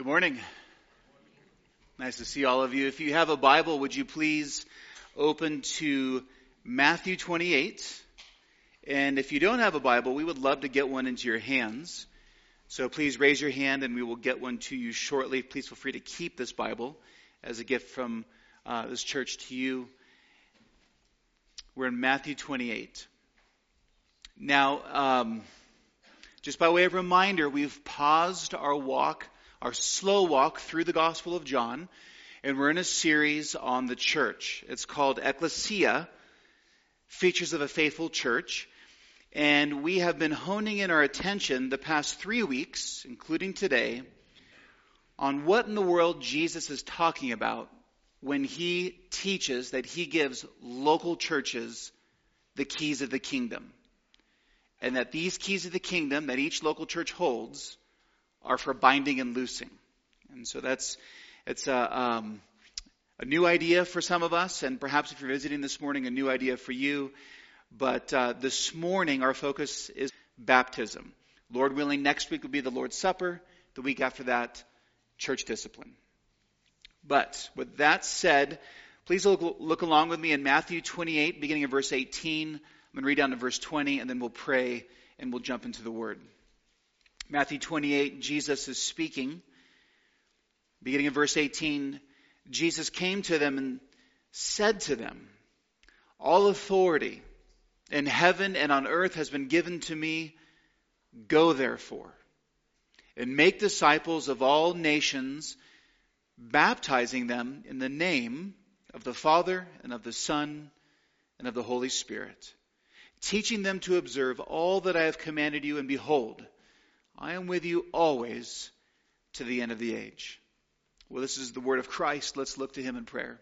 Good morning. Nice to see all of you. If you have a Bible, would you please open to Matthew 28? And if you don't have a Bible, we would love to get one into your hands. So please raise your hand and we will get one to you shortly. Please feel free to keep this Bible as a gift from uh, this church to you. We're in Matthew 28. Now, um, just by way of reminder, we've paused our walk our slow walk through the Gospel of John, and we're in a series on the church. It's called Ecclesia, Features of a Faithful Church. And we have been honing in our attention the past three weeks, including today, on what in the world Jesus is talking about when he teaches that he gives local churches the keys of the kingdom. And that these keys of the kingdom that each local church holds are for binding and loosing. And so that's, it's a, um, a new idea for some of us, and perhaps if you're visiting this morning, a new idea for you. But uh, this morning, our focus is baptism. Lord willing, next week will be the Lord's Supper. The week after that, church discipline. But with that said, please look, look along with me in Matthew 28, beginning of verse 18. I'm going to read down to verse 20, and then we'll pray and we'll jump into the Word. Matthew 28, Jesus is speaking. Beginning in verse 18, Jesus came to them and said to them, All authority in heaven and on earth has been given to me. Go therefore and make disciples of all nations, baptizing them in the name of the Father and of the Son and of the Holy Spirit, teaching them to observe all that I have commanded you, and behold, I am with you always to the end of the age. Well, this is the word of Christ. Let's look to him in prayer.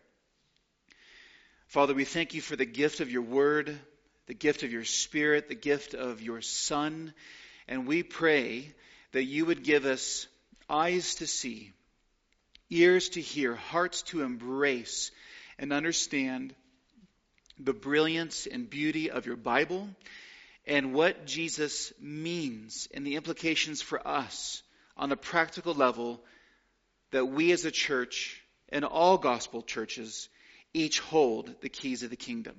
Father, we thank you for the gift of your word, the gift of your spirit, the gift of your son. And we pray that you would give us eyes to see, ears to hear, hearts to embrace and understand the brilliance and beauty of your Bible and what Jesus means and the implications for us on a practical level that we as a church and all gospel churches each hold the keys of the kingdom.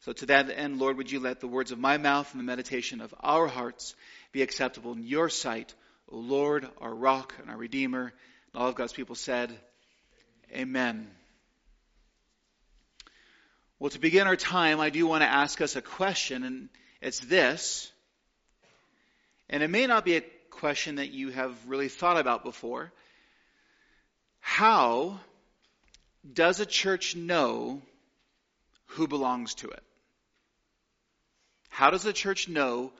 So to that end, Lord, would you let the words of my mouth and the meditation of our hearts be acceptable in your sight, O Lord, our rock and our redeemer. And all of God's people said, Amen. Well, to begin our time, I do want to ask us a question, and it's this, and it may not be a question that you have really thought about before. How does a church know who belongs to it? How does a church know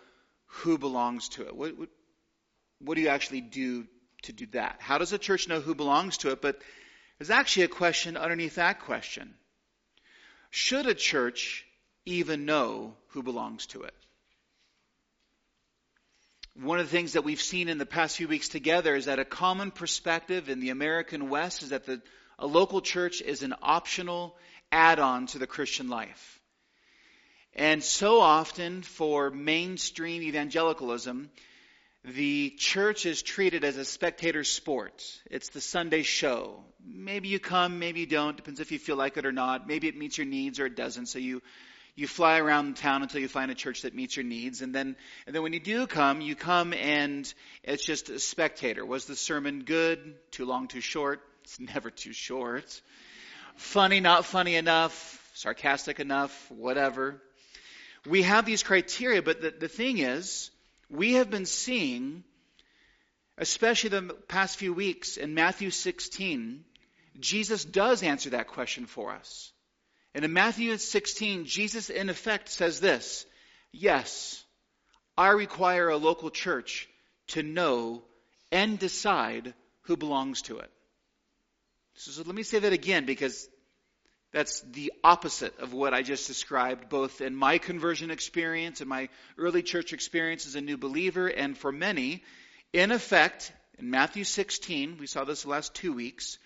who belongs to it? What, what, what, do you actually do to do that? How does a church know who belongs to it? But there's actually a question underneath that question. Should a church even know who belongs to it. One of the things that we've seen in the past few weeks together is that a common perspective in the American West is that the, a local church is an optional add on to the Christian life. And so often for mainstream evangelicalism, the church is treated as a spectator sport. It's the Sunday show. Maybe you come, maybe you don't, depends if you feel like it or not. Maybe it meets your needs or it doesn't, so you you fly around town until you find a church that meets your needs. And then and then when you do come you come and it's just a spectator. Was the sermon good? Too long too short? It's never too short. Funny not funny enough? Sarcastic enough? Whatever. We have these criteria but the, the thing is we have been seeing especially the past few weeks in matthew 16 jesus does answer that question for us and in Matthew 16, Jesus in effect says this Yes, I require a local church to know and decide who belongs to it. So, let me say that again because that's the opposite of what I just described, both in my conversion experience and my early church experience as a new believer, and for many. In effect, in Matthew 16, we saw this last two weeks,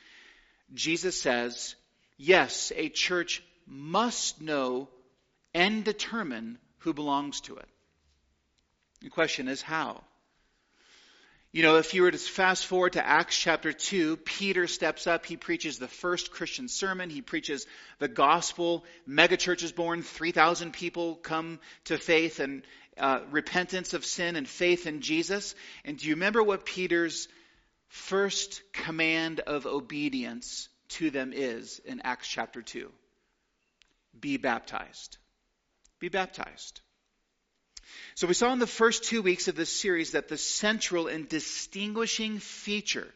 Jesus says, Yes, a church must know and determine who belongs to it. The question is how? You know, if you were to fast forward to Acts chapter 2, Peter steps up. He preaches the first Christian sermon. He preaches the gospel. Megachurch is born. 3,000 people come to faith and uh, repentance of sin and faith in Jesus. And do you remember what Peter's first command of obedience to them is in Acts chapter 2? Be baptized. Be baptized. So we saw in the first two weeks of this series that the central and distinguishing feature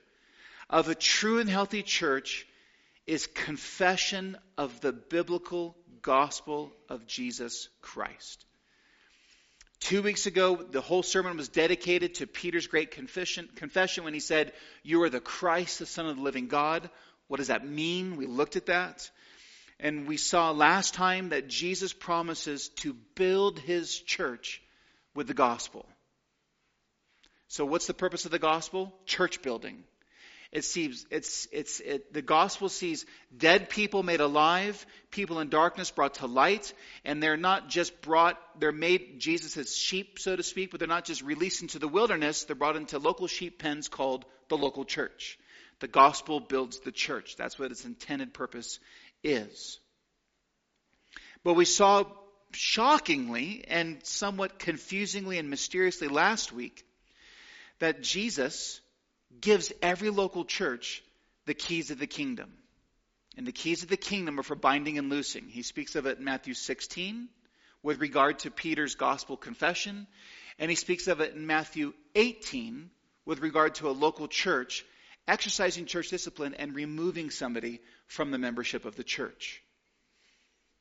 of a true and healthy church is confession of the biblical gospel of Jesus Christ. Two weeks ago, the whole sermon was dedicated to Peter's great confession, confession when he said, You are the Christ, the Son of the living God. What does that mean? We looked at that. And we saw last time that Jesus promises to build his church with the gospel. So, what's the purpose of the gospel? Church building. It sees it's it's it, the gospel sees dead people made alive, people in darkness brought to light, and they're not just brought they're made Jesus' sheep, so to speak, but they're not just released into the wilderness, they're brought into local sheep pens called the local church. The gospel builds the church. That's what its intended purpose is. But we saw shockingly and somewhat confusingly and mysteriously last week that Jesus gives every local church the keys of the kingdom. And the keys of the kingdom are for binding and loosing. He speaks of it in Matthew 16 with regard to Peter's gospel confession, and he speaks of it in Matthew 18 with regard to a local church exercising church discipline and removing somebody from the membership of the church.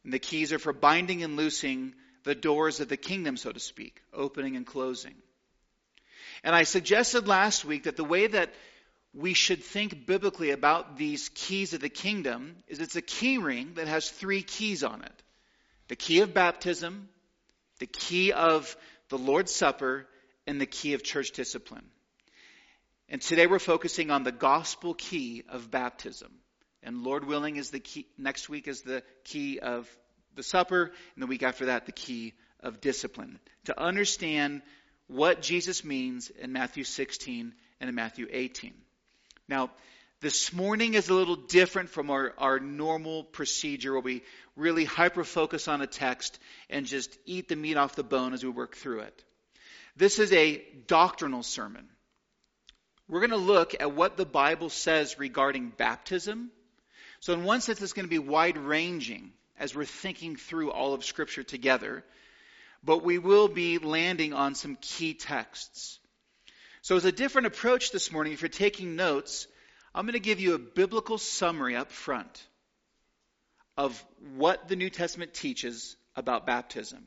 And the keys are for binding and loosing the doors of the kingdom, so to speak, opening and closing. And I suggested last week that the way that we should think biblically about these keys of the kingdom is it's a key ring that has three keys on it the key of baptism, the key of the Lord's Supper, and the key of church discipline. And today we're focusing on the gospel key of baptism. And Lord willing is the key, next week is the key of the supper, and the week after that, the key of discipline. To understand what Jesus means in Matthew 16 and in Matthew 18. Now, this morning is a little different from our, our normal procedure where we really hyper focus on a text and just eat the meat off the bone as we work through it. This is a doctrinal sermon. We're going to look at what the Bible says regarding baptism so, in one sense, it's going to be wide ranging as we're thinking through all of Scripture together, but we will be landing on some key texts. So, as a different approach this morning, if you're taking notes, I'm going to give you a biblical summary up front of what the New Testament teaches about baptism.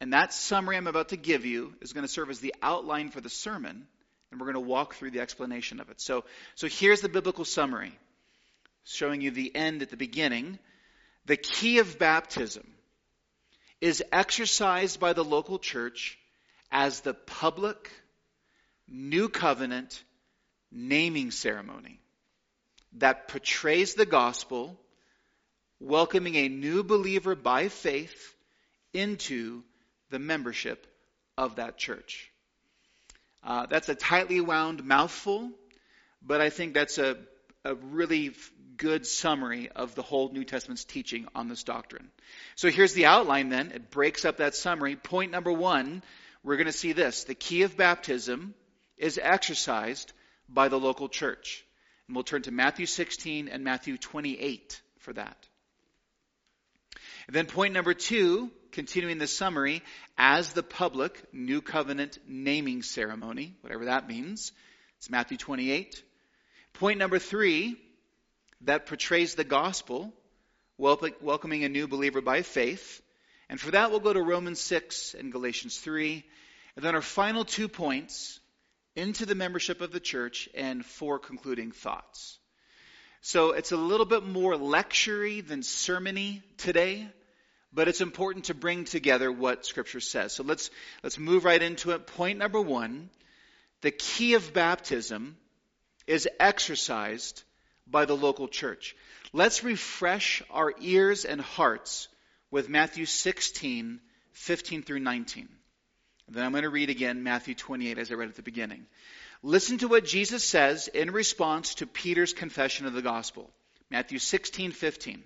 And that summary I'm about to give you is going to serve as the outline for the sermon, and we're going to walk through the explanation of it. So, so here's the biblical summary showing you the end at the beginning. The key of baptism is exercised by the local church as the public new covenant naming ceremony that portrays the gospel, welcoming a new believer by faith into the membership of that church. Uh, that's a tightly wound mouthful, but I think that's a, a really good summary of the whole New Testament's teaching on this doctrine. So here's the outline then. It breaks up that summary. Point number one, we're going to see this. The key of baptism is exercised by the local church. And we'll turn to Matthew 16 and Matthew 28 for that. And then point number two, continuing the summary, as the public new covenant naming ceremony, whatever that means. It's Matthew 28. Point number three, that portrays the gospel, welcoming a new believer by faith. And for that, we'll go to Romans 6 and Galatians 3. And then our final two points into the membership of the church and four concluding thoughts. So it's a little bit more lectury than sermony today, but it's important to bring together what Scripture says. So let's, let's move right into it. Point number one the key of baptism is exercised by the local church. Let's refresh our ears and hearts with Matthew 16, 15 through 19. then I'm going to read again Matthew 28 as I read at the beginning. Listen to what Jesus says in response to Peter's confession of the gospel. Matthew 16, 15.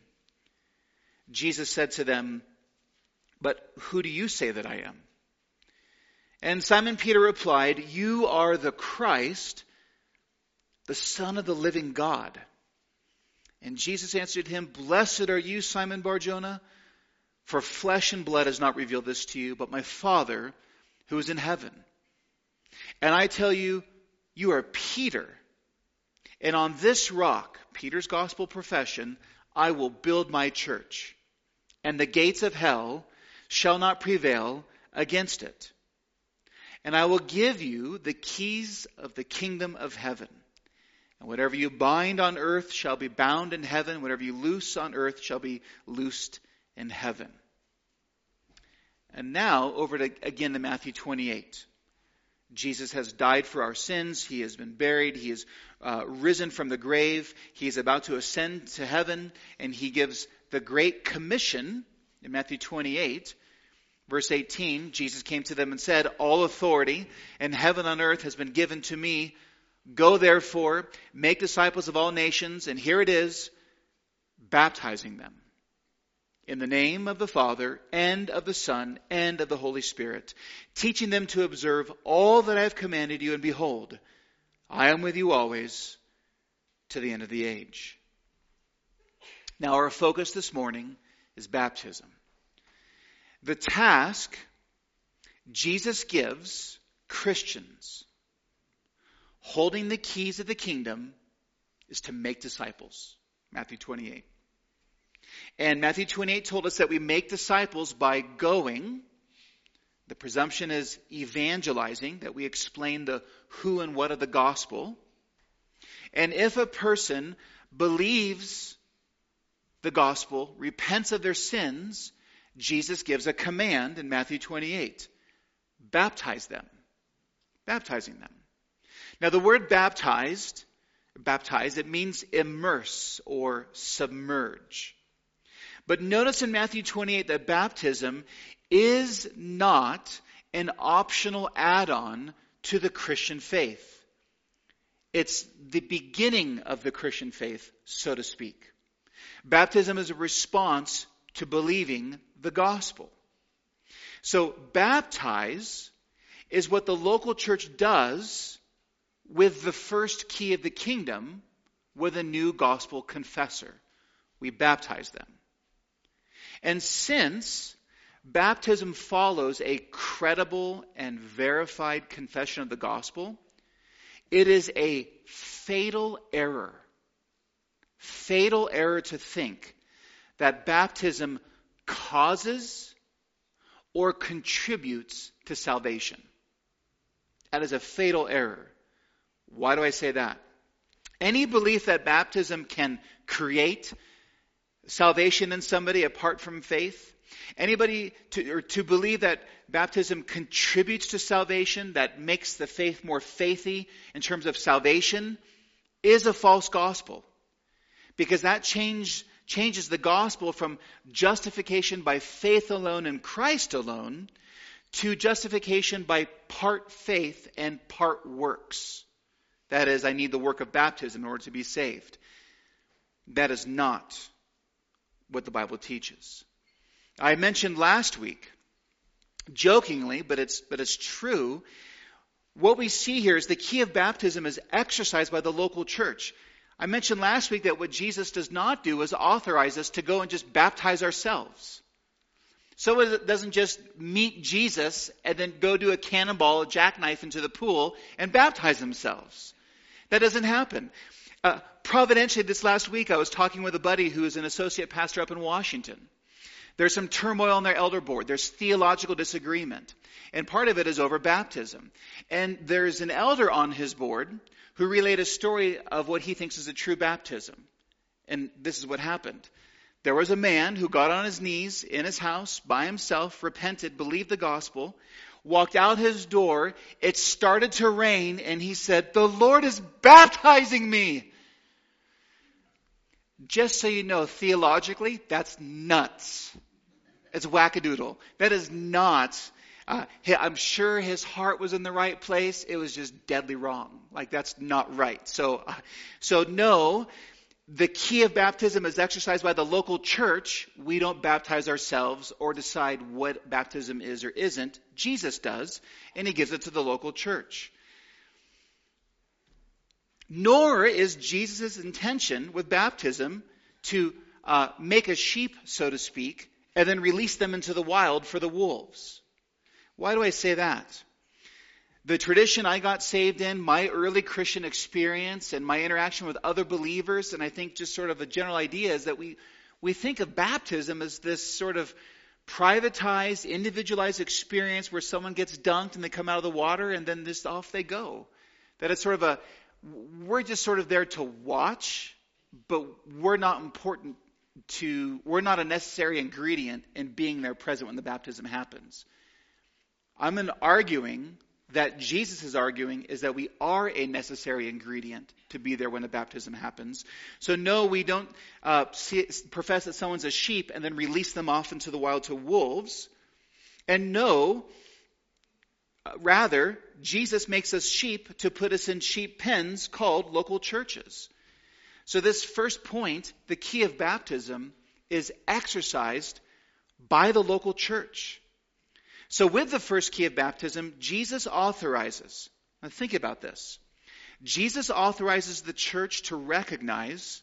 Jesus said to them, But who do you say that I am? And Simon Peter replied, You are the Christ, the Son of the living God. And Jesus answered him, Blessed are you, Simon Barjona, for flesh and blood has not revealed this to you, but my Father who is in heaven. And I tell you, you are Peter. And on this rock, Peter's gospel profession, I will build my church. And the gates of hell shall not prevail against it. And I will give you the keys of the kingdom of heaven. And whatever you bind on earth shall be bound in heaven. Whatever you loose on earth shall be loosed in heaven. And now, over to, again to Matthew 28. Jesus has died for our sins. He has been buried. He has uh, risen from the grave. He is about to ascend to heaven. And he gives the Great Commission in Matthew 28. Verse 18, Jesus came to them and said, All authority in heaven and earth has been given to me. Go therefore, make disciples of all nations, and here it is, baptizing them in the name of the Father, and of the Son, and of the Holy Spirit, teaching them to observe all that I have commanded you, and behold, I am with you always to the end of the age. Now, our focus this morning is baptism. The task Jesus gives Christians holding the keys of the kingdom is to make disciples. Matthew 28. And Matthew 28 told us that we make disciples by going. The presumption is evangelizing, that we explain the who and what of the gospel. And if a person believes the gospel, repents of their sins, Jesus gives a command in Matthew 28 baptize them. Baptizing them. Now, the word baptized, baptize, it means immerse or submerge. But notice in Matthew 28 that baptism is not an optional add on to the Christian faith. It's the beginning of the Christian faith, so to speak. Baptism is a response to believing the gospel. So, baptize is what the local church does with the first key of the kingdom with a new gospel confessor. We baptize them. And since baptism follows a credible and verified confession of the gospel, it is a fatal error, fatal error to think that baptism causes or contributes to salvation. That is a fatal error. Why do I say that? Any belief that baptism can create salvation in somebody apart from faith? Anybody to, or to believe that baptism contributes to salvation, that makes the faith more faithy in terms of salvation, is a false gospel. Because that change, changes the gospel from justification by faith alone and Christ alone to justification by part faith and part works. That is, I need the work of baptism in order to be saved. That is not what the Bible teaches. I mentioned last week, jokingly, but it's, but it's true, what we see here is the key of baptism is exercised by the local church. I mentioned last week that what Jesus does not do is authorize us to go and just baptize ourselves. So it doesn't just meet Jesus and then go do a cannonball, a jackknife into the pool and baptize themselves. That doesn't happen. Uh, providentially, this last week, I was talking with a buddy who is an associate pastor up in Washington. There's some turmoil on their elder board. There's theological disagreement. And part of it is over baptism. And there's an elder on his board who relayed a story of what he thinks is a true baptism. And this is what happened. There was a man who got on his knees in his house by himself, repented, believed the gospel, walked out his door. It started to rain, and he said, The Lord is baptizing me. Just so you know, theologically, that's nuts. It's wackadoodle. That is not Uh, I'm sure his heart was in the right place. It was just deadly wrong. Like that's not right. So, uh, so no, the key of baptism is exercised by the local church. We don't baptize ourselves or decide what baptism is or isn't. Jesus does, and he gives it to the local church. Nor is Jesus' intention with baptism to uh, make a sheep, so to speak, and then release them into the wild for the wolves. Why do I say that? The tradition I got saved in, my early Christian experience, and my interaction with other believers, and I think just sort of a general idea is that we, we think of baptism as this sort of privatized, individualized experience where someone gets dunked and they come out of the water and then just off they go. That it's sort of a, we're just sort of there to watch, but we're not important to, we're not a necessary ingredient in being there present when the baptism happens. I'm in arguing that Jesus is arguing is that we are a necessary ingredient to be there when the baptism happens. So, no, we don't uh, see, profess that someone's a sheep and then release them off into the wild to wolves. And no, uh, rather, Jesus makes us sheep to put us in sheep pens called local churches. So, this first point, the key of baptism, is exercised by the local church. So, with the first key of baptism, Jesus authorizes. Now, think about this. Jesus authorizes the church to recognize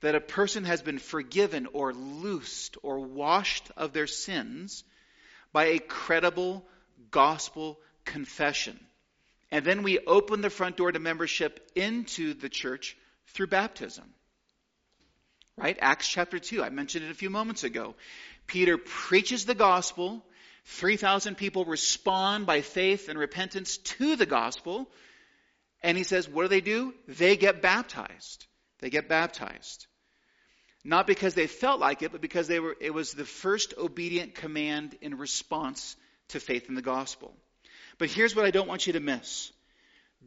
that a person has been forgiven or loosed or washed of their sins by a credible gospel confession. And then we open the front door to membership into the church through baptism. Right? Acts chapter 2. I mentioned it a few moments ago. Peter preaches the gospel. 3,000 people respond by faith and repentance to the gospel. And he says, what do they do? They get baptized. They get baptized. Not because they felt like it, but because they were, it was the first obedient command in response to faith in the gospel. But here's what I don't want you to miss.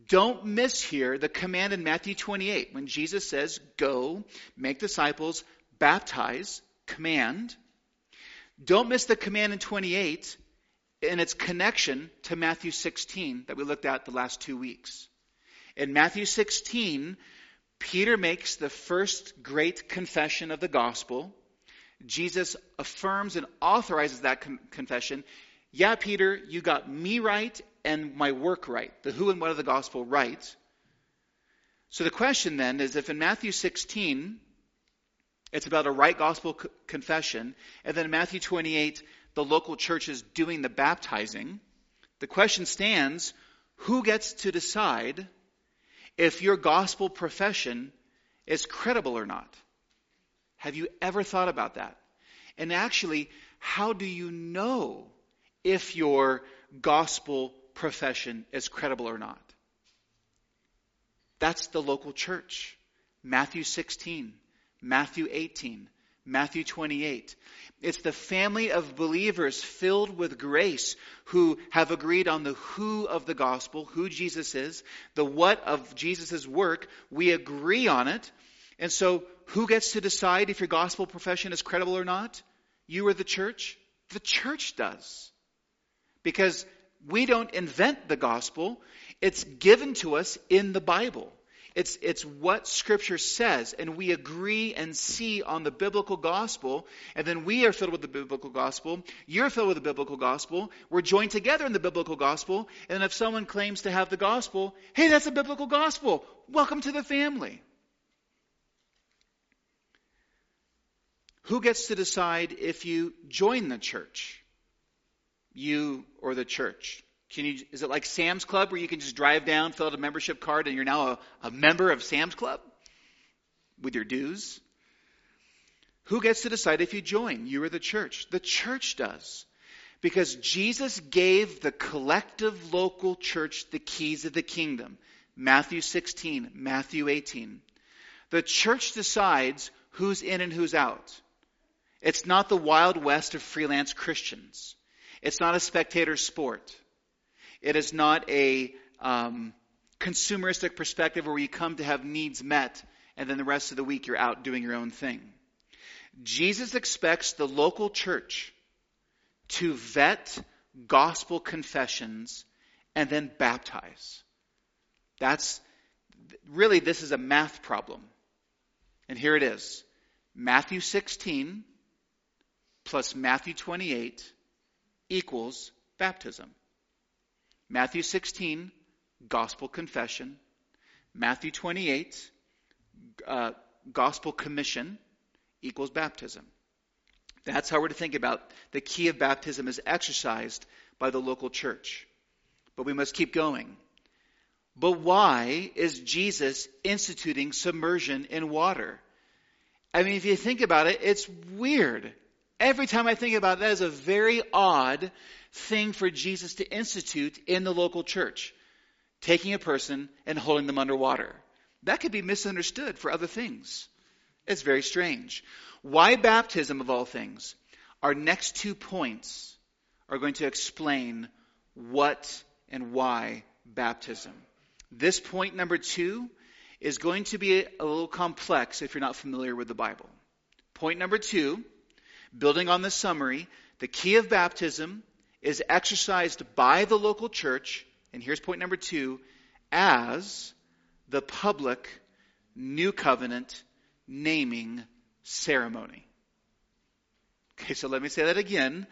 Don't miss here the command in Matthew 28 when Jesus says, Go, make disciples, baptize, command. Don't miss the command in 28 in its connection to Matthew 16 that we looked at the last two weeks. In Matthew 16, Peter makes the first great confession of the gospel. Jesus affirms and authorizes that con- confession. Yeah, Peter, you got me right and my work right, the who and what of the gospel right. So the question then is if in Matthew 16, it's about a right gospel confession, and then in Matthew 28, the local church is doing the baptizing, the question stands who gets to decide if your gospel profession is credible or not? Have you ever thought about that? And actually, how do you know if your gospel profession is credible or not. That's the local church. Matthew 16, Matthew 18, Matthew 28. It's the family of believers filled with grace who have agreed on the who of the gospel, who Jesus is, the what of Jesus' work. We agree on it. And so, who gets to decide if your gospel profession is credible or not? You or the church? The church does. Because we don't invent the gospel, it's given to us in the Bible. It's, it's what Scripture says, and we agree and see on the biblical gospel, and then we are filled with the biblical gospel. You're filled with the biblical gospel. We're joined together in the biblical gospel, and then if someone claims to have the gospel, hey, that's a biblical gospel. Welcome to the family. Who gets to decide if you join the church? you or the church? Can you, is it like Sam's Club where you can just drive down, fill out a membership card, and you're now a, a member of Sam's Club with your dues? Who gets to decide if you join? You or the church? The church does. Because Jesus gave the collective local church the keys of the kingdom. Matthew 16, Matthew 18. The church decides who's in and who's out. It's not the wild west of freelance Christians. It's not a spectator sport. It is not a um, consumeristic perspective where you come to have needs met and then the rest of the week you're out doing your own thing. Jesus expects the local church to vet gospel confessions, and then baptize. That's really, this is a math problem. And here it is Matthew 16 plus Matthew 28 equals baptism. Matthew 16, gospel confession. Matthew 28, uh, gospel commission equals baptism. That's how we're to think about the key of baptism is exercised by the local church. But we must keep going. But why is Jesus instituting submersion in water? I mean, if you think about it, it's weird. Every time I think about it, that is a very odd thing for Jesus to institute in the local church. Taking a person and holding them underwater. That could be misunderstood for other things. It's very strange. Why baptism of all things? Our next two points are going to explain what and why baptism. This point number two is going to be a little complex if you're not familiar with the Bible. Point number two, building on the summary, the key of baptism is exercised by the local church, and here's point number two, as the public new covenant naming ceremony. Okay, so let me say that again.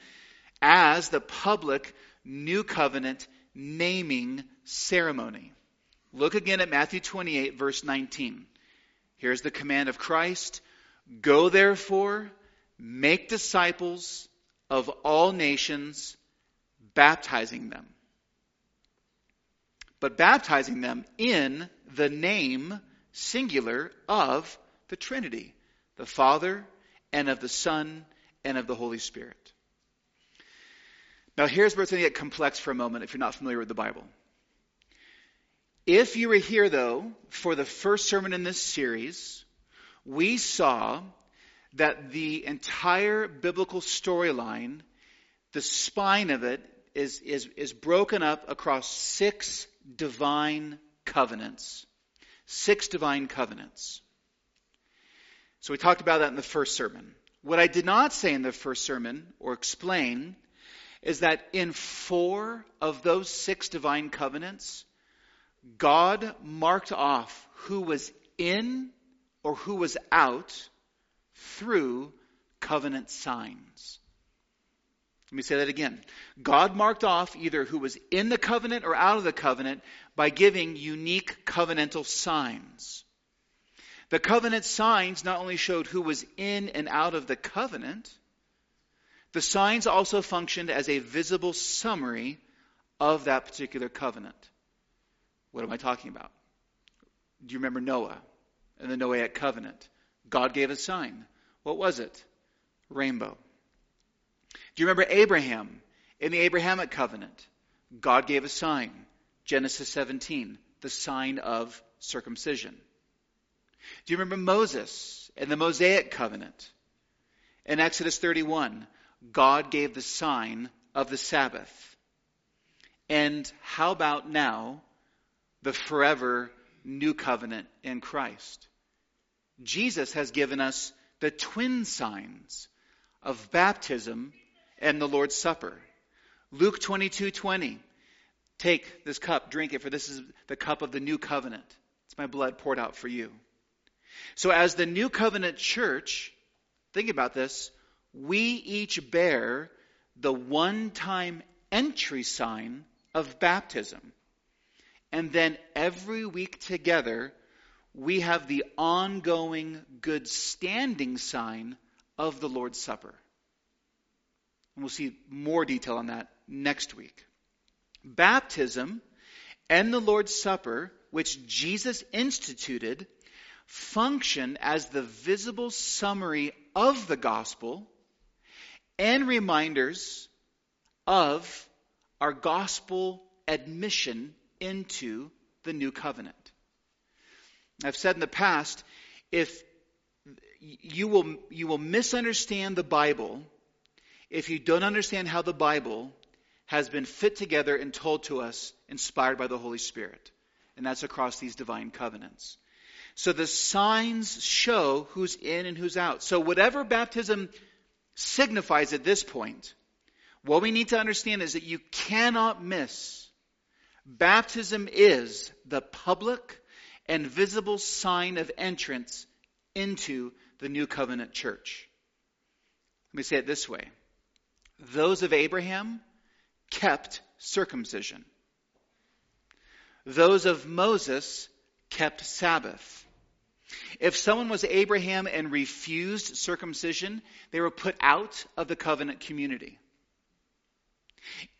As the public new covenant naming ceremony. Look again at Matthew 28, verse 19. Here's the command of Christ Go therefore, make disciples of all nations, baptizing them. But baptizing them in the name, singular, of the Trinity, the Father, and of the Son, and of the Holy Spirit. Now, here's where it's going to get complex for a moment if you're not familiar with the Bible. If you were here, though, for the first sermon in this series, we saw that the entire biblical storyline, the spine of it, is, is, is broken up across six divine covenants. Six divine covenants. So we talked about that in the first sermon. What I did not say in the first sermon or explain is that in four of those six divine covenants, God marked off who was in or who was out through covenant signs. Let me say that again. God marked off either who was in the covenant or out of the covenant by giving unique covenantal signs. The covenant signs not only showed who was in and out of the covenant, the signs also functioned as a visible summary of that particular covenant. What am I talking about? Do you remember Noah and the Noahic covenant? God gave a sign. What was it? Rainbow. Do you remember Abraham in the Abrahamic covenant? God gave a sign. Genesis 17, the sign of circumcision. Do you remember Moses in the Mosaic covenant? In Exodus 31, God gave the sign of the Sabbath. And how about now the forever new covenant in Christ. Jesus has given us the twin signs of baptism and the Lord's Supper. Luke 22 20. Take this cup, drink it, for this is the cup of the new covenant. It's my blood poured out for you. So, as the new covenant church, think about this, we each bear the one time entry sign of baptism. And then every week together, we have the ongoing good standing sign of the Lord's Supper. And we'll see more detail on that next week. Baptism and the Lord's Supper, which Jesus instituted, function as the visible summary of the gospel and reminders of our gospel admission into the new covenant. I've said in the past, if you will, you will misunderstand the Bible if you don't understand how the Bible has been fit together and told to us, inspired by the Holy Spirit. And that's across these divine covenants. So the signs show who's in and who's out. So whatever baptism signifies at this point, What we need to understand is that you cannot miss. Baptism is the public and visible sign of entrance into the new covenant church. Let me say it this way those of Abraham kept circumcision, those of Moses kept Sabbath. If someone was Abraham and refused circumcision, they were put out of the covenant community.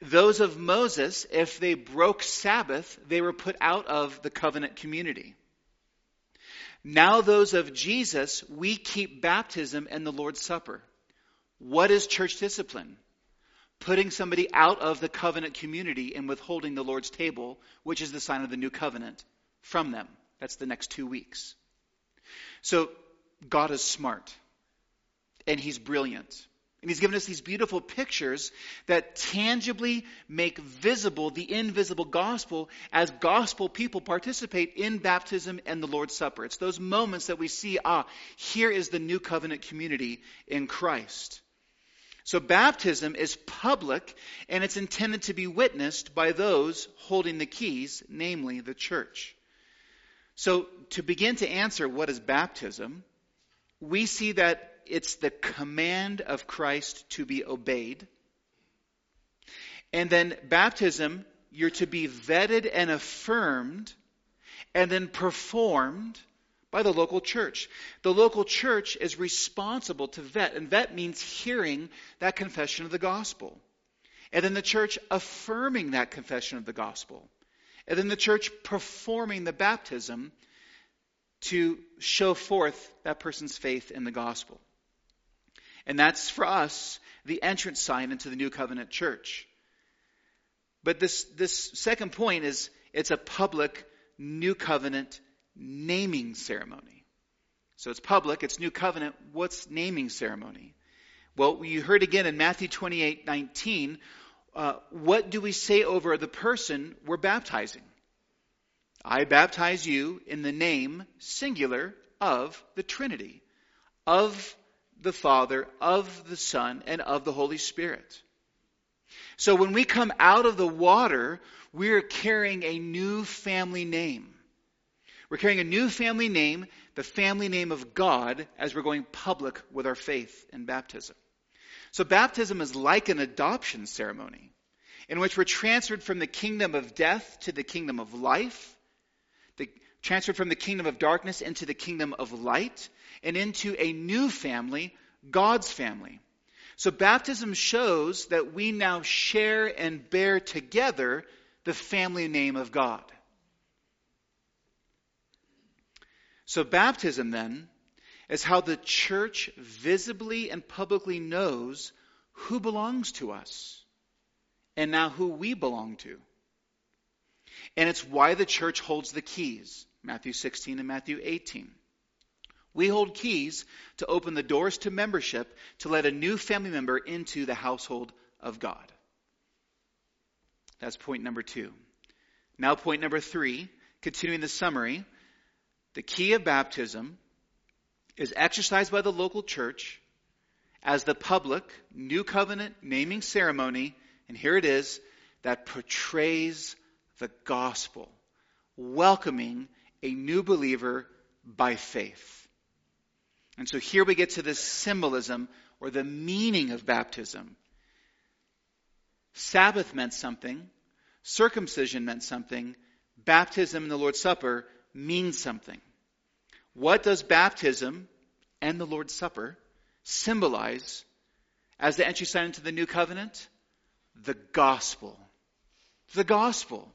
Those of Moses, if they broke Sabbath, they were put out of the covenant community. Now, those of Jesus, we keep baptism and the Lord's Supper. What is church discipline? Putting somebody out of the covenant community and withholding the Lord's table, which is the sign of the new covenant, from them. That's the next two weeks. So, God is smart, and He's brilliant. And he's given us these beautiful pictures that tangibly make visible the invisible gospel as gospel people participate in baptism and the Lord's Supper. It's those moments that we see, ah, here is the new covenant community in Christ. So baptism is public and it's intended to be witnessed by those holding the keys, namely the church. So to begin to answer what is baptism, we see that it's the command of Christ to be obeyed. And then baptism, you're to be vetted and affirmed and then performed by the local church. The local church is responsible to vet, and vet means hearing that confession of the gospel. And then the church affirming that confession of the gospel. And then the church performing the baptism to show forth that person's faith in the gospel. And that's for us the entrance sign into the new covenant church. But this, this second point is it's a public new covenant naming ceremony. So it's public, it's new covenant. What's naming ceremony? Well, you heard again in Matthew 28 19, uh, what do we say over the person we're baptizing? I baptize you in the name, singular, of the Trinity, of the Father, of the Son, and of the Holy Spirit. So when we come out of the water, we're carrying a new family name. We're carrying a new family name, the family name of God, as we're going public with our faith in baptism. So baptism is like an adoption ceremony in which we're transferred from the kingdom of death to the kingdom of life, the, transferred from the kingdom of darkness into the kingdom of light, and into a new family, God's family. So baptism shows that we now share and bear together the family name of God. So baptism then is how the church visibly and publicly knows who belongs to us and now who we belong to. And it's why the church holds the keys, Matthew 16 and Matthew 18. We hold keys to open the doors to membership to let a new family member into the household of God. That's point number two. Now, point number three, continuing the summary. The key of baptism is exercised by the local church as the public new covenant naming ceremony, and here it is, that portrays the gospel, welcoming a new believer by faith. And so here we get to this symbolism or the meaning of baptism. Sabbath meant something, circumcision meant something, baptism and the Lord's Supper means something. What does baptism and the Lord's Supper symbolize as the entry sign into the new covenant? The gospel. The gospel.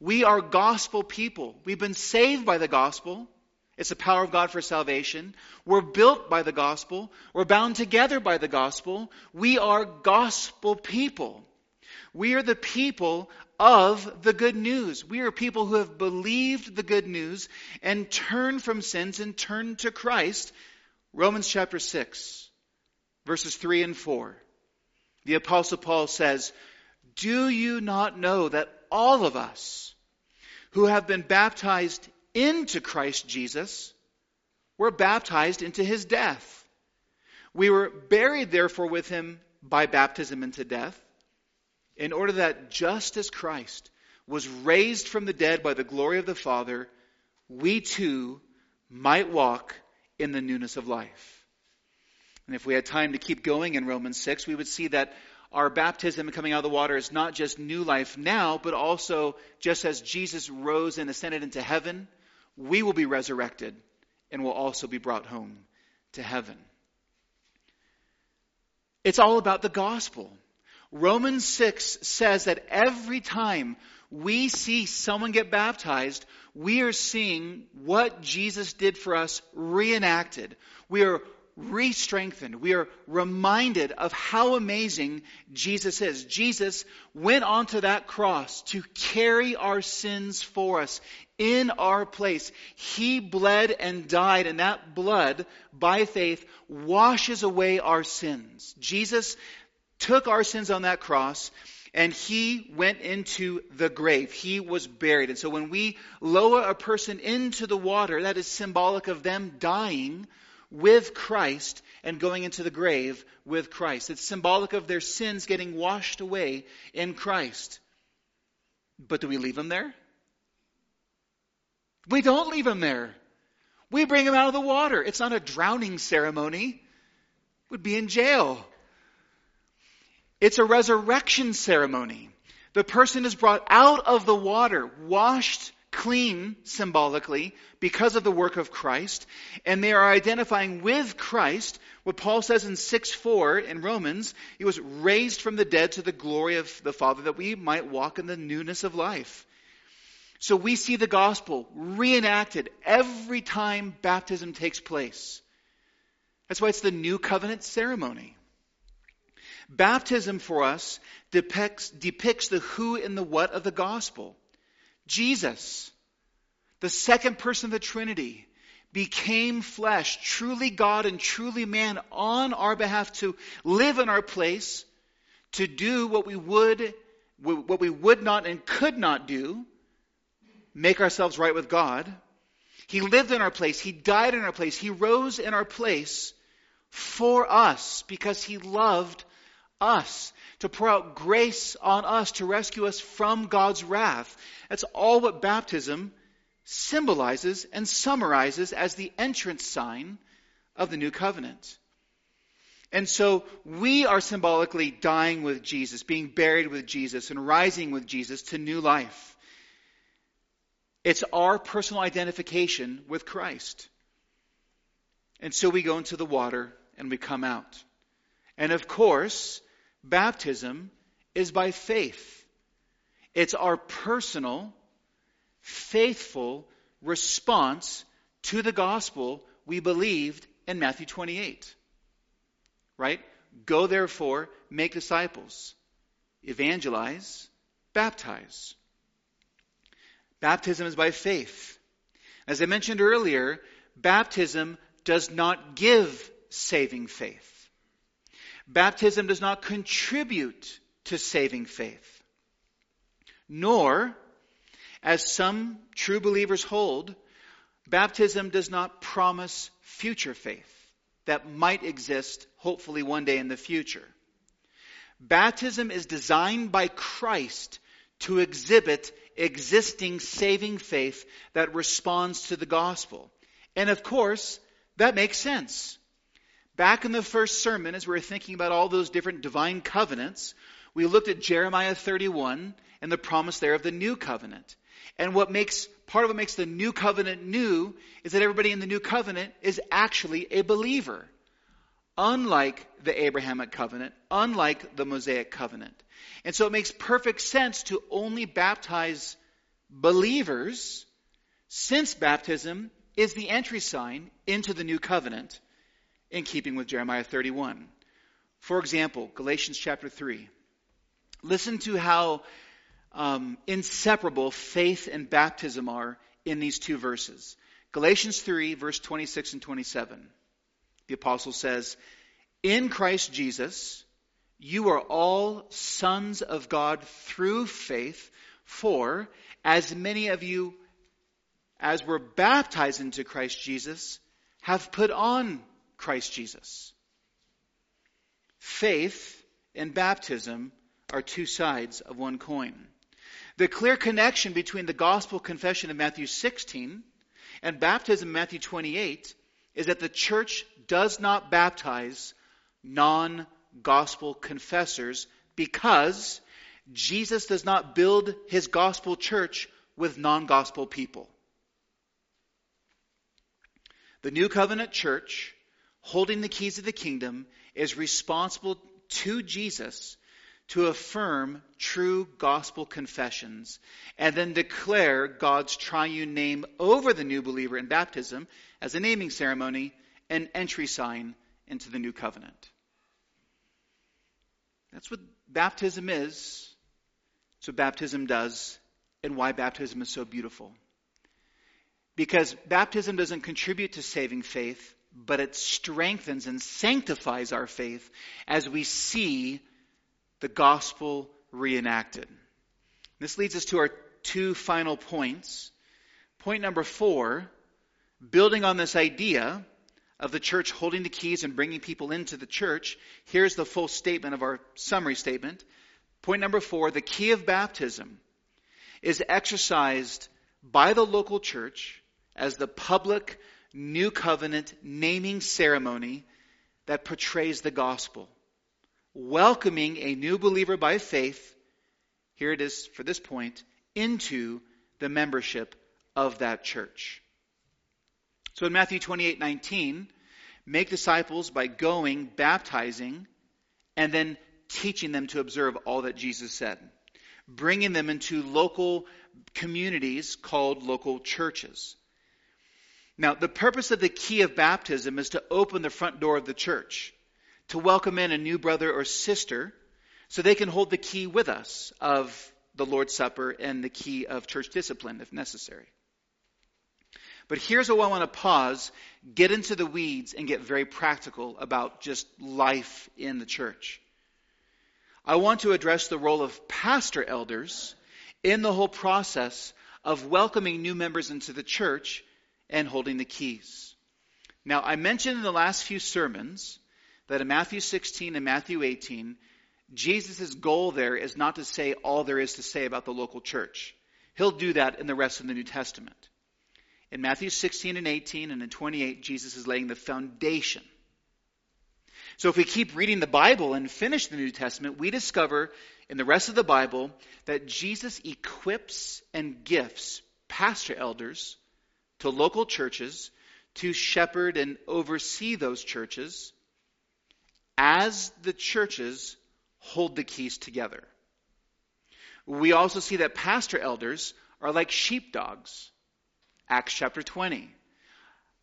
We are gospel people. We've been saved by the gospel. It's the power of God for salvation. We're built by the gospel. We're bound together by the gospel. We are gospel people. We are the people of the good news. We are people who have believed the good news and turned from sins and turned to Christ. Romans chapter 6, verses 3 and 4. The Apostle Paul says, Do you not know that all of us who have been baptized into Christ Jesus, we're baptized into his death. We were buried, therefore, with him by baptism into death, in order that just as Christ was raised from the dead by the glory of the Father, we too might walk in the newness of life. And if we had time to keep going in Romans 6, we would see that our baptism coming out of the water is not just new life now, but also just as Jesus rose and ascended into heaven, we will be resurrected and will also be brought home to heaven. It's all about the gospel. Romans 6 says that every time we see someone get baptized, we are seeing what Jesus did for us reenacted. We are re-strengthened. We are reminded of how amazing Jesus is. Jesus went onto that cross to carry our sins for us in our place. He bled and died, and that blood, by faith, washes away our sins. Jesus took our sins on that cross and he went into the grave. He was buried. And so when we lower a person into the water, that is symbolic of them dying with Christ and going into the grave with Christ. It's symbolic of their sins getting washed away in Christ. But do we leave them there? We don't leave them there. We bring them out of the water. It's not a drowning ceremony. We'd be in jail. It's a resurrection ceremony. The person is brought out of the water, washed clean symbolically because of the work of Christ, and they are identifying with Christ what Paul says in 6 4 in Romans, he was raised from the dead to the glory of the Father that we might walk in the newness of life. So we see the gospel reenacted every time baptism takes place. That's why it's the new covenant ceremony. Baptism for us depicts, depicts the who and the what of the gospel. Jesus, the second person of the Trinity, became flesh, truly God and truly man on our behalf to live in our place, to do what we would, what we would not and could not do, make ourselves right with God. He lived in our place. He died in our place. He rose in our place for us because he loved us, to pour out grace on us, to rescue us from God's wrath. That's all what baptism symbolizes and summarizes as the entrance sign of the new covenant. And so we are symbolically dying with Jesus, being buried with Jesus, and rising with Jesus to new life. It's our personal identification with Christ. And so we go into the water and we come out. And of course, Baptism is by faith. It's our personal, faithful response to the gospel we believed in Matthew 28. Right? Go therefore, make disciples, evangelize, baptize. Baptism is by faith. As I mentioned earlier, baptism does not give saving faith. Baptism does not contribute to saving faith, nor, as some true believers hold, baptism does not promise future faith that might exist hopefully one day in the future. Baptism is designed by Christ to exhibit existing saving faith that responds to the gospel. And of course, that makes sense. Back in the first sermon, as we were thinking about all those different divine covenants, we looked at Jeremiah 31 and the promise there of the new covenant. And what makes, part of what makes the new covenant new is that everybody in the new covenant is actually a believer. Unlike the Abrahamic covenant, unlike the Mosaic covenant. And so it makes perfect sense to only baptize believers since baptism is the entry sign into the new covenant in keeping with Jeremiah 31. For example, Galatians chapter 3. Listen to how um, inseparable faith and baptism are in these two verses. Galatians 3, verse 26 and 27. The apostle says, In Christ Jesus, you are all sons of God through faith, for as many of you as were baptized into Christ Jesus have put on Christ Jesus. Faith and baptism are two sides of one coin. The clear connection between the gospel confession of Matthew 16 and baptism in Matthew 28 is that the church does not baptize non gospel confessors because Jesus does not build his gospel church with non gospel people. The New Covenant Church, holding the keys of the kingdom, is responsible to Jesus to affirm true gospel confessions and then declare God's triune name over the new believer in baptism as a naming ceremony and entry sign into the new covenant. That's what baptism is. What baptism does and why baptism is so beautiful. Because baptism doesn't contribute to saving faith, but it strengthens and sanctifies our faith as we see the gospel reenacted. This leads us to our two final points. Point number four, building on this idea of the church holding the keys and bringing people into the church, here's the full statement of our summary statement. Point number four, the key of baptism is exercised by the local church as the public new covenant naming ceremony that portrays the gospel welcoming a new believer by faith, here it is for this point, into the membership of that church. So in Matthew 28 19, make disciples by going, baptizing, and then teaching them to observe all that Jesus said, bringing them into local communities called local churches. Now, the purpose of the key of baptism is to open the front door of the church to welcome in a new brother or sister so they can hold the key with us of the Lord's Supper and the key of church discipline if necessary. But here's where I want to pause, get into the weeds, and get very practical about just life in the church. I want to address the role of pastor elders in the whole process of welcoming new members into the church and holding the keys. Now, I mentioned in the last few sermons that in Matthew 16 and Matthew 18, Jesus' goal there is not to say all there is to say about the local church. He'll do that in the rest of the New Testament. In Matthew 16 and 18 and in 28, Jesus is laying the foundation. So if we keep reading the Bible and finish the New Testament, we discover in the rest of the Bible that Jesus equips and gifts pastor elders to local churches to shepherd and oversee those churches as the churches hold the keys together. We also see that pastor elders are like sheepdogs. Acts chapter 20.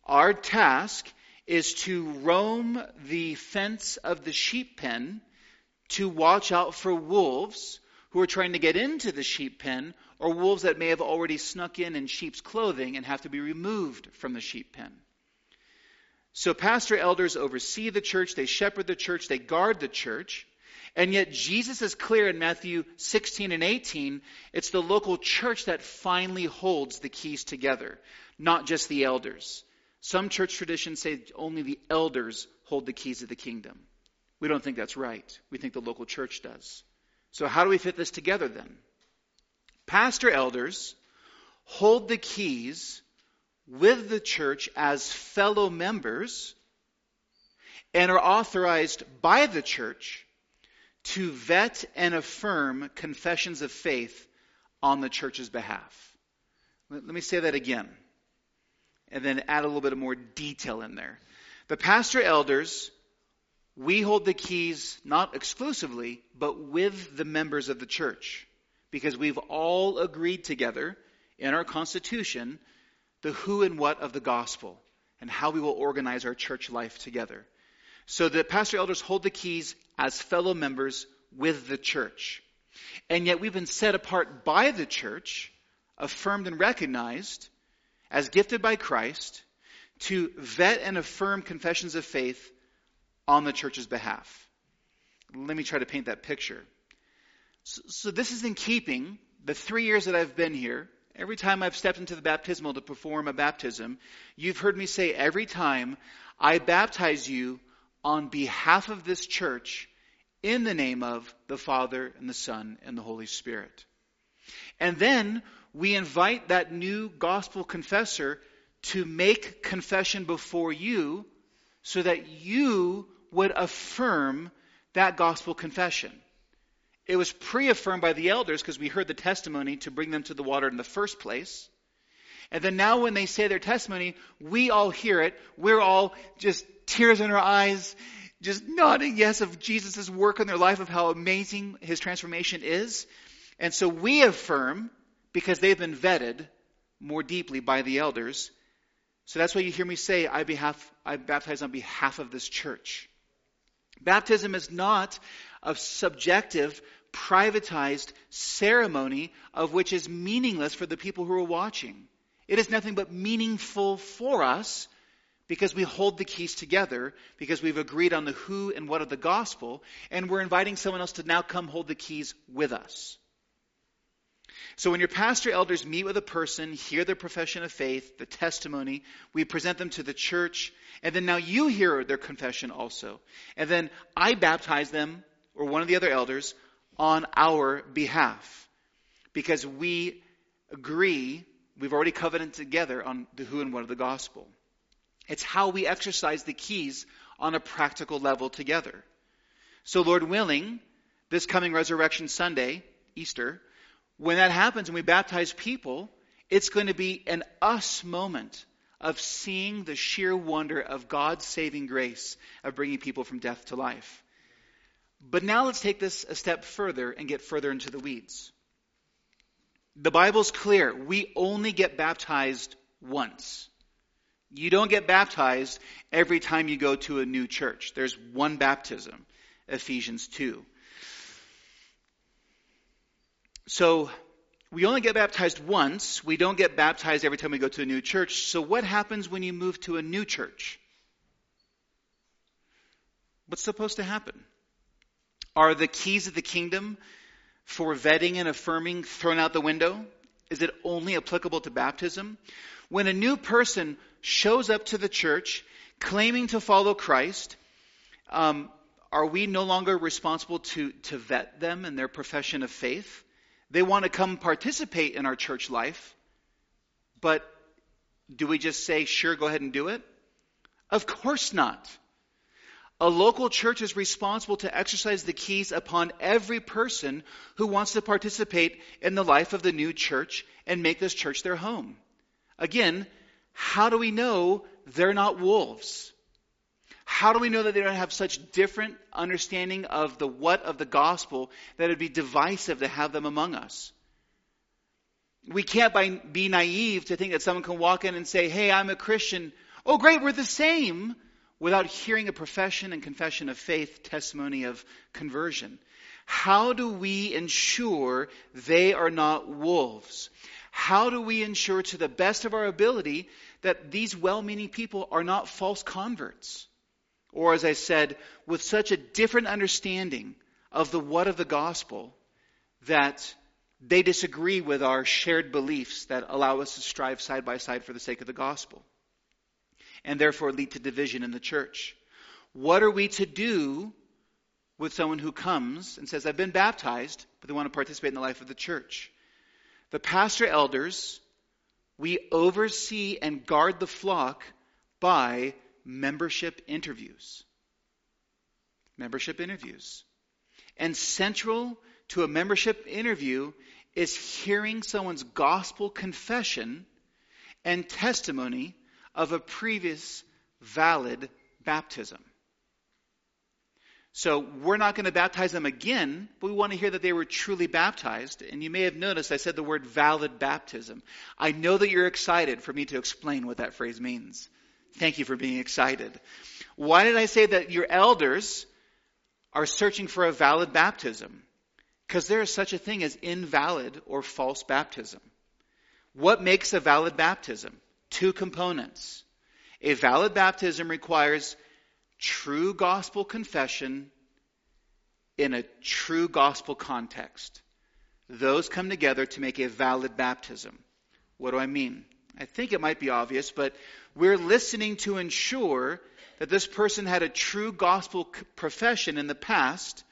Our task is to roam the fence of the sheep pen to watch out for wolves who are trying to get into the sheep pen or wolves that may have already snuck in in sheep's clothing and have to be removed from the sheep pen. So, pastor elders oversee the church, they shepherd the church, they guard the church. And yet, Jesus is clear in Matthew 16 and 18 it's the local church that finally holds the keys together, not just the elders. Some church traditions say only the elders hold the keys of the kingdom. We don't think that's right. We think the local church does. So, how do we fit this together then? Pastor elders hold the keys with the church as fellow members and are authorized by the church to vet and affirm confessions of faith on the church's behalf. Let me say that again and then add a little bit more detail in there. The pastor elders, we hold the keys not exclusively, but with the members of the church because we've all agreed together in our constitution the who and what of the gospel and how we will organize our church life together. So the pastor elders hold the keys as fellow members with the church. And yet we've been set apart by the church, affirmed and recognized as gifted by Christ to vet and affirm confessions of faith on the church's behalf. Let me try to paint that picture. So, so this is in keeping the three years that I've been here Every time I've stepped into the baptismal to perform a baptism, you've heard me say every time, I baptize you on behalf of this church in the name of the Father and the Son and the Holy Spirit. And then we invite that new gospel confessor to make confession before you so that you would affirm that gospel confession. It was pre affirmed by the elders because we heard the testimony to bring them to the water in the first place. And then now, when they say their testimony, we all hear it. We're all just tears in our eyes, just nodding yes of Jesus' work in their life, of how amazing his transformation is. And so we affirm, because they've been vetted more deeply by the elders. So that's why you hear me say, I, behalf, I baptize on behalf of this church. Baptism is not a subjective, privatized ceremony of which is meaningless for the people who are watching. It is nothing but meaningful for us because we hold the keys together, because we've agreed on the who and what of the gospel, and we're inviting someone else to now come hold the keys with us. So when your pastor elders meet with a person, hear their profession of faith, the testimony, we present them to the church, and then now you hear their confession also. And then I baptize them, or one of the other elders, on our behalf. Because we agree, we've already covenanted together on the who and what of the gospel. It's how we exercise the keys on a practical level together. So, Lord willing, this coming Resurrection Sunday, Easter, when that happens and we baptize people, it's going to be an us moment of seeing the sheer wonder of God's saving grace of bringing people from death to life. But now let's take this a step further and get further into the weeds. The Bible's clear. We only get baptized once. You don't get baptized every time you go to a new church. There's one baptism, Ephesians 2. So we only get baptized once. We don't get baptized every time we go to a new church. So what happens when you move to a new church? What's supposed to happen? Are the keys of the kingdom for vetting and affirming thrown out the window? Is it only applicable to baptism? When a new person shows up to the church claiming to follow Christ, um, are we no longer responsible to, to vet them in their profession of faith? They want to come participate in our church life, but do we just say, sure, go ahead and do it? Of course not. A local church is responsible to exercise the keys upon every person who wants to participate in the life of the new church and make this church their home. Again, how do we know they're not wolves? How do we know that they don't have such different understanding of the what of the gospel that it'd be divisive to have them among us? We can't be naive to think that someone can walk in and say, Hey, I'm a Christian. Oh, great, we're the same, without hearing a profession and confession of faith, testimony of conversion. How do we ensure they are not wolves? How do we ensure to the best of our ability that these well meaning people are not false converts? Or, as I said, with such a different understanding of the what of the gospel that they disagree with our shared beliefs that allow us to strive side by side for the sake of the gospel and therefore lead to division in the church. What are we to do with someone who comes and says, I've been baptized, but they want to participate in the life of the church? The pastor elders, we oversee and guard the flock by membership interviews. Membership interviews. And central to a membership interview is hearing someone's gospel confession and testimony of a previous valid baptism. So we're not going to baptize them again, but we want to hear that they were truly baptized. And you may have noticed I said the word valid baptism. I know that you're excited for me to explain what that phrase means. Thank you for being excited. Why did I say that your elders are searching for a valid baptism? Because there is such a thing as invalid or false baptism. What makes a valid baptism? Two components. A valid baptism requires true gospel confession in a true gospel context. Those come together to make a valid baptism. What do I mean? I think it might be obvious, but we're listening to ensure that this person had a true gospel profession in the past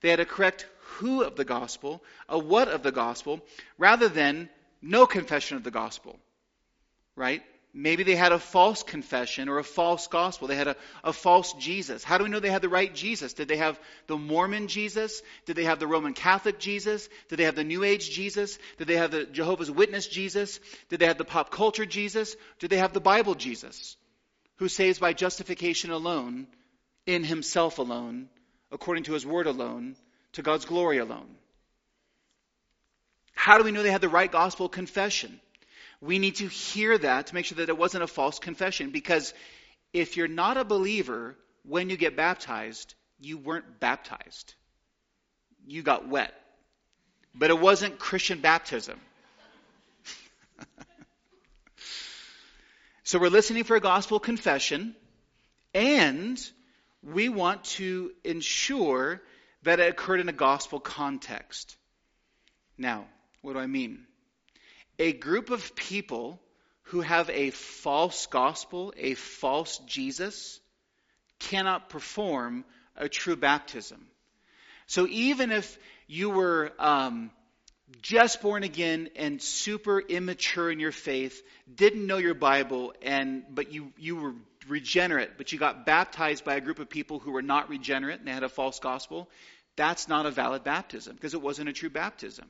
They had a correct who of the gospel, a what of the gospel, rather than no confession of the gospel. Right? Maybe they had a false confession or a false gospel. They had a, a false Jesus. How do we know they had the right Jesus? Did they have the Mormon Jesus? Did they have the Roman Catholic Jesus? Did they have the New Age Jesus? Did they have the Jehovah's Witness Jesus? Did they have the pop culture Jesus? Did they have the Bible Jesus? Who saves by justification alone, in himself alone, according to his word alone, to God's glory alone. How do we know they had the right gospel confession? We need to hear that to make sure that it wasn't a false confession because if you're not a believer when you get baptized, you weren't baptized. You got wet. But it wasn't Christian baptism. so we're listening for a gospel confession and we want to ensure that it occurred in a gospel context. Now, what do I mean? A group of people who have a false gospel, a false Jesus, cannot perform a true baptism. So even if you were um, just born again and super immature in your faith, didn't know your Bible, and but you you were regenerate, but you got baptized by a group of people who were not regenerate and they had a false gospel, that's not a valid baptism because it wasn't a true baptism.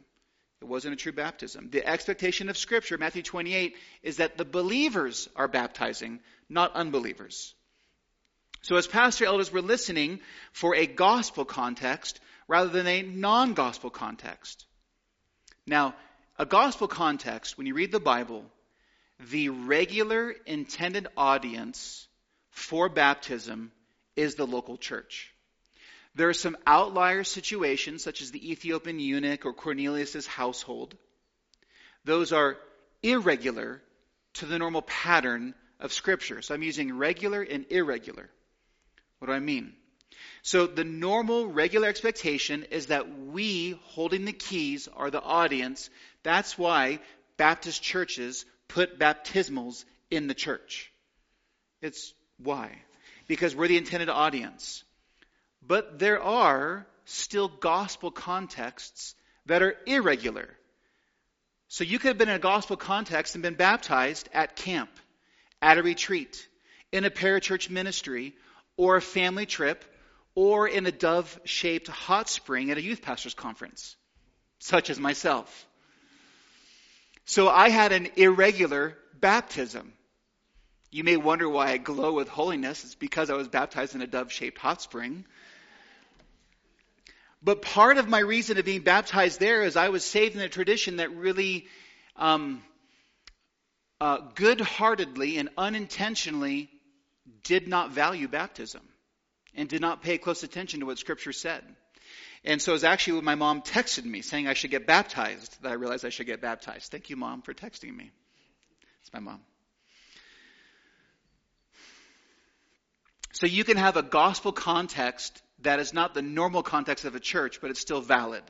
It wasn't a true baptism. The expectation of Scripture, Matthew 28, is that the believers are baptizing, not unbelievers. So, as pastor elders, we're listening for a gospel context rather than a non gospel context. Now, a gospel context, when you read the Bible, the regular intended audience for baptism is the local church. There are some outlier situations, such as the Ethiopian eunuch or Cornelius' household. Those are irregular to the normal pattern of Scripture. So I'm using regular and irregular. What do I mean? So the normal, regular expectation is that we, holding the keys, are the audience. That's why Baptist churches put baptismals in the church. It's why? Because we're the intended audience. But there are still gospel contexts that are irregular. So you could have been in a gospel context and been baptized at camp, at a retreat, in a parachurch ministry, or a family trip, or in a dove shaped hot spring at a youth pastor's conference, such as myself. So I had an irregular baptism. You may wonder why I glow with holiness. It's because I was baptized in a dove shaped hot spring. But part of my reason of being baptized there is I was saved in a tradition that really um, uh, good heartedly and unintentionally did not value baptism and did not pay close attention to what Scripture said. And so it was actually when my mom texted me saying I should get baptized that I realized I should get baptized. Thank you, Mom, for texting me. It's my mom. So you can have a gospel context that is not the normal context of a church, but it's still valid.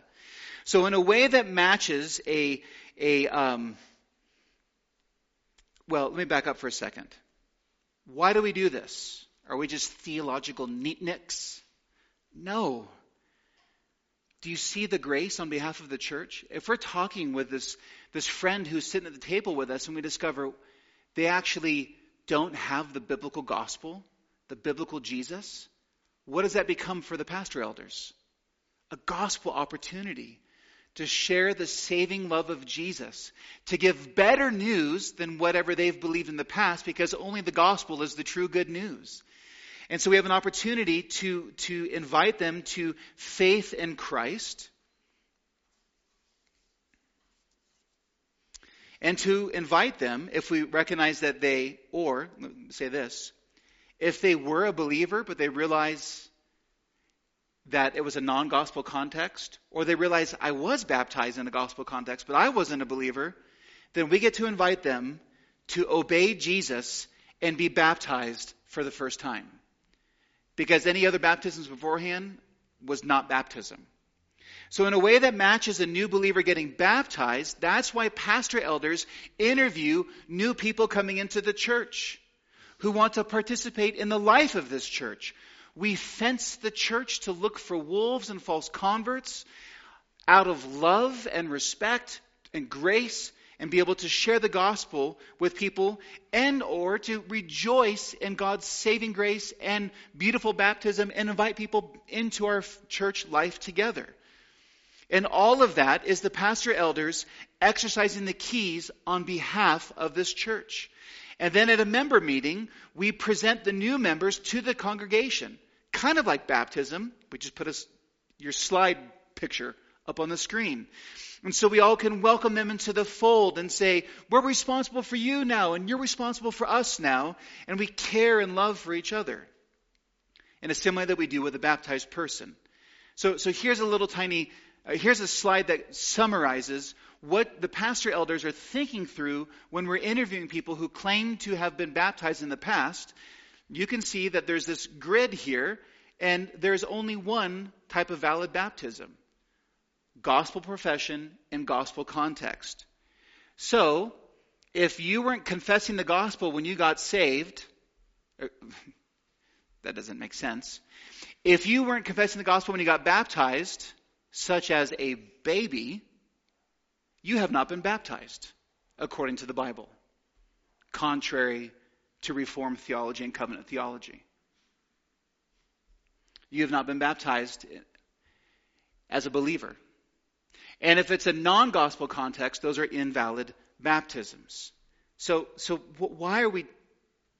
So in a way that matches a, a um, well, let me back up for a second. Why do we do this? Are we just theological neatniks? No. Do you see the grace on behalf of the church? If we're talking with this, this friend who's sitting at the table with us and we discover they actually don't have the biblical gospel, the biblical Jesus, what does that become for the pastor elders? A gospel opportunity to share the saving love of Jesus, to give better news than whatever they've believed in the past, because only the gospel is the true good news. And so we have an opportunity to, to invite them to faith in Christ and to invite them, if we recognize that they, or say this, if they were a believer, but they realize that it was a non gospel context, or they realize I was baptized in a gospel context, but I wasn't a believer, then we get to invite them to obey Jesus and be baptized for the first time. Because any other baptisms beforehand was not baptism. So, in a way that matches a new believer getting baptized, that's why pastor elders interview new people coming into the church who want to participate in the life of this church. We fence the church to look for wolves and false converts out of love and respect and grace and be able to share the gospel with people and or to rejoice in God's saving grace and beautiful baptism and invite people into our church life together. And all of that is the pastor elders exercising the keys on behalf of this church. And then at a member meeting, we present the new members to the congregation. Kind of like baptism. We just put a, your slide picture up on the screen. And so we all can welcome them into the fold and say, we're responsible for you now, and you're responsible for us now, and we care and love for each other. In a similar way that we do with a baptized person. So, so here's a little tiny, uh, here's a slide that summarizes what the pastor elders are thinking through when we're interviewing people who claim to have been baptized in the past. You can see that there's this grid here, and there's only one type of valid baptism gospel profession and gospel context. So, if you weren't confessing the gospel when you got saved, er, that doesn't make sense. If you weren't confessing the gospel when you got baptized, such as a baby, you have not been baptized according to the Bible, contrary to Reformed theology and covenant theology. You have not been baptized as a believer. And if it's a non gospel context, those are invalid baptisms. So, so why are we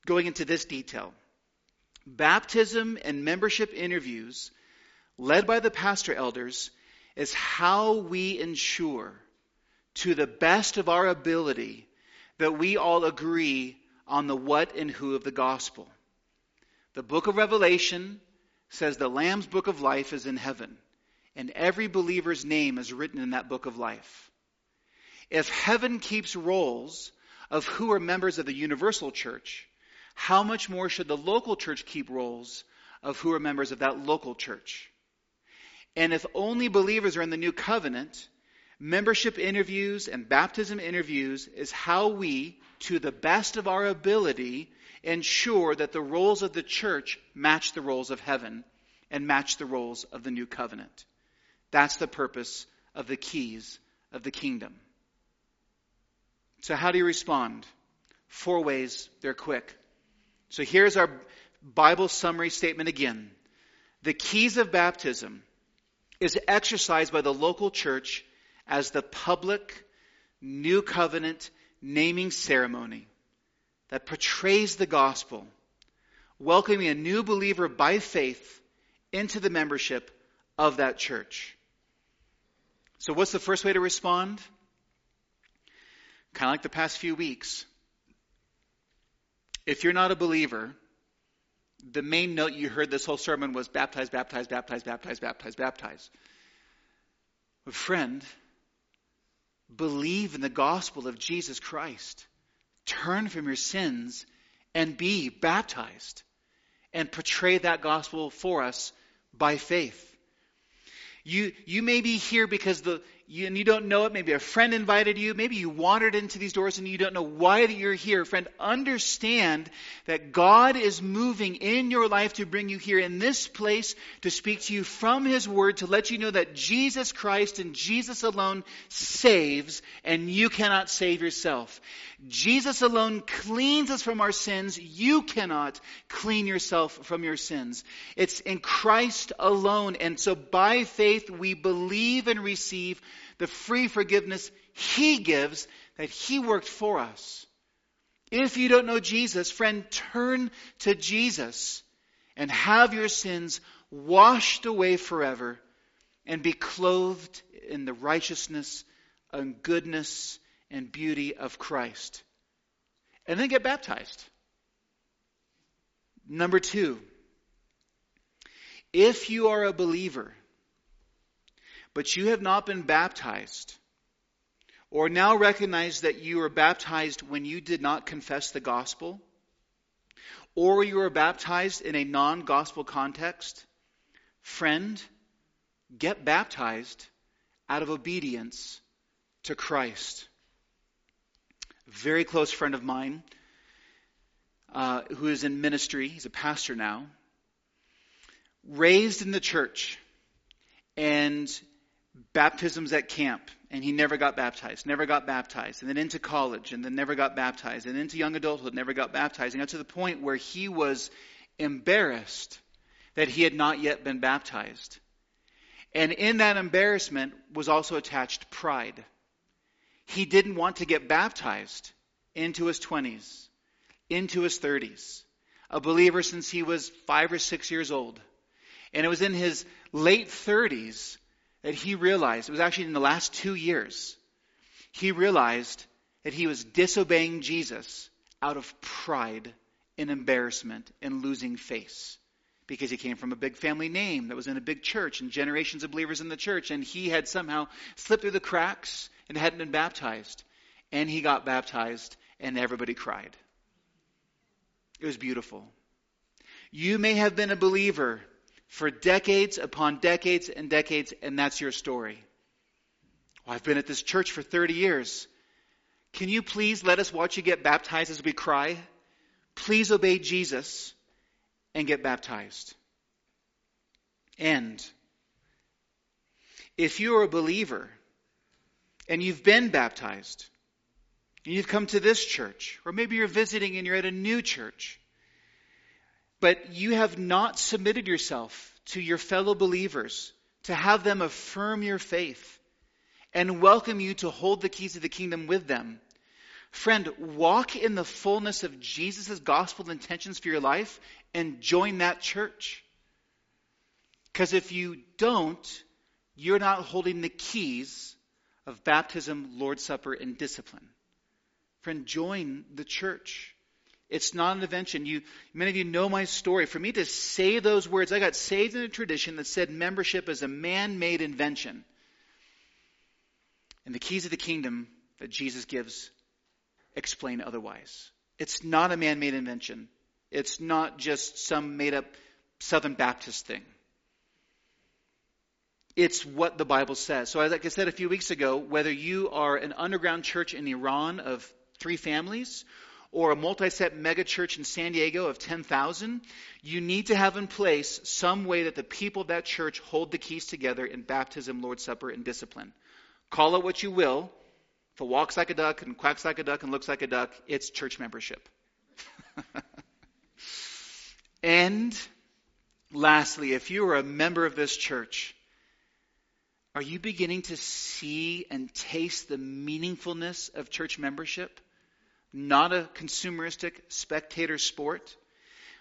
going into this detail? Baptism and membership interviews, led by the pastor elders, is how we ensure, to the best of our ability, that we all agree on the what and who of the gospel. The book of Revelation says the Lamb's book of life is in heaven and every believer's name is written in that book of life. If heaven keeps rolls of who are members of the universal church, how much more should the local church keep rolls of who are members of that local church? And if only believers are in the new covenant, membership interviews and baptism interviews is how we, to the best of our ability, ensure that the rolls of the church match the rolls of heaven and match the rolls of the new covenant. That's the purpose of the keys of the kingdom. So, how do you respond? Four ways, they're quick. So, here's our Bible summary statement again. The keys of baptism is exercised by the local church as the public new covenant naming ceremony that portrays the gospel, welcoming a new believer by faith into the membership of that church. So, what's the first way to respond? Kind of like the past few weeks. If you're not a believer, the main note you heard this whole sermon was baptize, baptize, baptize, baptize, baptize, baptize. But friend, believe in the gospel of Jesus Christ. Turn from your sins and be baptized and portray that gospel for us by faith. You, you may be here because the, you, and you don't know it. Maybe a friend invited you. Maybe you wandered into these doors and you don't know why that you're here. Friend, understand that God is moving in your life to bring you here in this place to speak to you from His Word to let you know that Jesus Christ and Jesus alone saves and you cannot save yourself. Jesus alone cleans us from our sins. You cannot clean yourself from your sins. It's in Christ alone. And so by faith we believe and receive the free forgiveness He gives that He worked for us. If you don't know Jesus, friend, turn to Jesus and have your sins washed away forever and be clothed in the righteousness and goodness and beauty of Christ. And then get baptized. Number two, if you are a believer, but you have not been baptized, or now recognize that you were baptized when you did not confess the gospel, or you were baptized in a non gospel context, friend, get baptized out of obedience to Christ. A very close friend of mine uh, who is in ministry, he's a pastor now, raised in the church and baptisms at camp and he never got baptized, never got baptized, and then into college, and then never got baptized, and into young adulthood, never got baptized, and got to the point where he was embarrassed that he had not yet been baptized. And in that embarrassment was also attached pride. He didn't want to get baptized into his 20s, into his 30s, a believer since he was five or six years old. And it was in his late 30s that he realized, it was actually in the last two years, he realized that he was disobeying Jesus out of pride and embarrassment and losing face. Because he came from a big family name that was in a big church and generations of believers in the church, and he had somehow slipped through the cracks and hadn't been baptized. And he got baptized, and everybody cried. It was beautiful. You may have been a believer for decades upon decades and decades, and that's your story. Well, I've been at this church for 30 years. Can you please let us watch you get baptized as we cry? Please obey Jesus and get baptized. And if you're a believer and you've been baptized, and you've come to this church, or maybe you're visiting and you're at a new church, but you have not submitted yourself to your fellow believers to have them affirm your faith and welcome you to hold the keys of the kingdom with them. Friend, walk in the fullness of Jesus' gospel intentions for your life and join that church. Because if you don't, you're not holding the keys of baptism, Lord's Supper, and discipline. Friend, join the church. It's not an invention. You, many of you know my story. For me to say those words, I got saved in a tradition that said membership is a man-made invention. And the keys of the kingdom that Jesus gives explain otherwise. It's not a man-made invention. It's not just some made-up Southern Baptist thing. It's what the Bible says. So, like I said a few weeks ago, whether you are an underground church in Iran of three families or a multi-site megachurch in San Diego of 10,000, you need to have in place some way that the people of that church hold the keys together in baptism, Lord's Supper, and discipline. Call it what you will. If it walks like a duck and quacks like a duck and looks like a duck, it's church membership. and lastly, if you are a member of this church, are you beginning to see and taste the meaningfulness of church membership? Not a consumeristic spectator sport.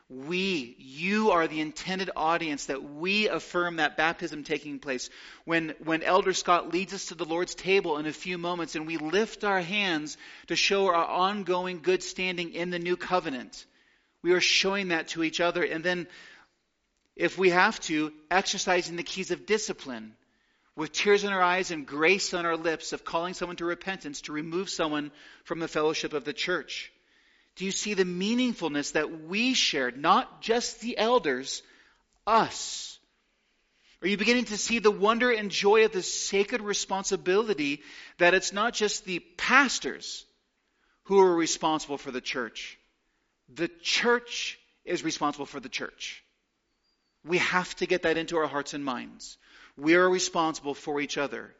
We, you are the intended audience that we affirm that baptism taking place. When, when Elder Scott leads us to the Lord's table in a few moments and we lift our hands to show our ongoing good standing in the new covenant, we are showing that to each other. And then, if we have to, exercising the keys of discipline with tears in our eyes and grace on our lips of calling someone to repentance to remove someone from the fellowship of the church? Do you see the meaningfulness that we shared, not just the elders, us? Are you beginning to see the wonder and joy of the sacred responsibility that it's not just the pastors who are responsible for the church? The church is responsible for the church. We have to get that into our hearts and minds. We are responsible for each other.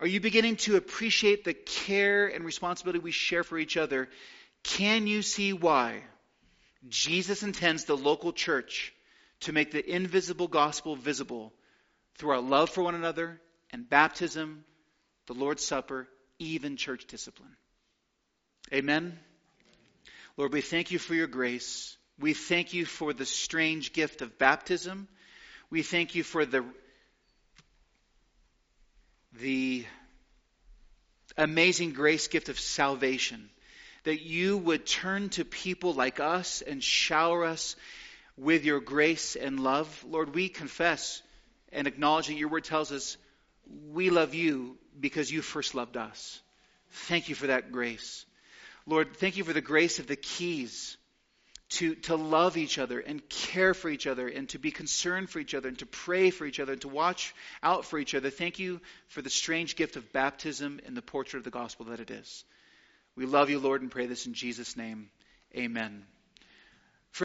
Are you beginning to appreciate the care and responsibility we share for each other? Can you see why Jesus intends the local church to make the invisible gospel visible through our love for one another and baptism, the Lord's Supper, even church discipline? Amen. Lord, we thank you for your grace. We thank you for the strange gift of baptism. We thank you for the the amazing grace gift of salvation. That you would turn to people like us and shower us with your grace and love. Lord, we confess and acknowledge that your word tells us we love you because you first loved us. Thank you for that grace. Lord, thank you for the grace of the keys to, to love each other and care for each other and to be concerned for each other and to pray for each other and to watch out for each other. Thank you for the strange gift of baptism and the portrait of the gospel that it is. We love you, Lord, and pray this in Jesus' name. Amen.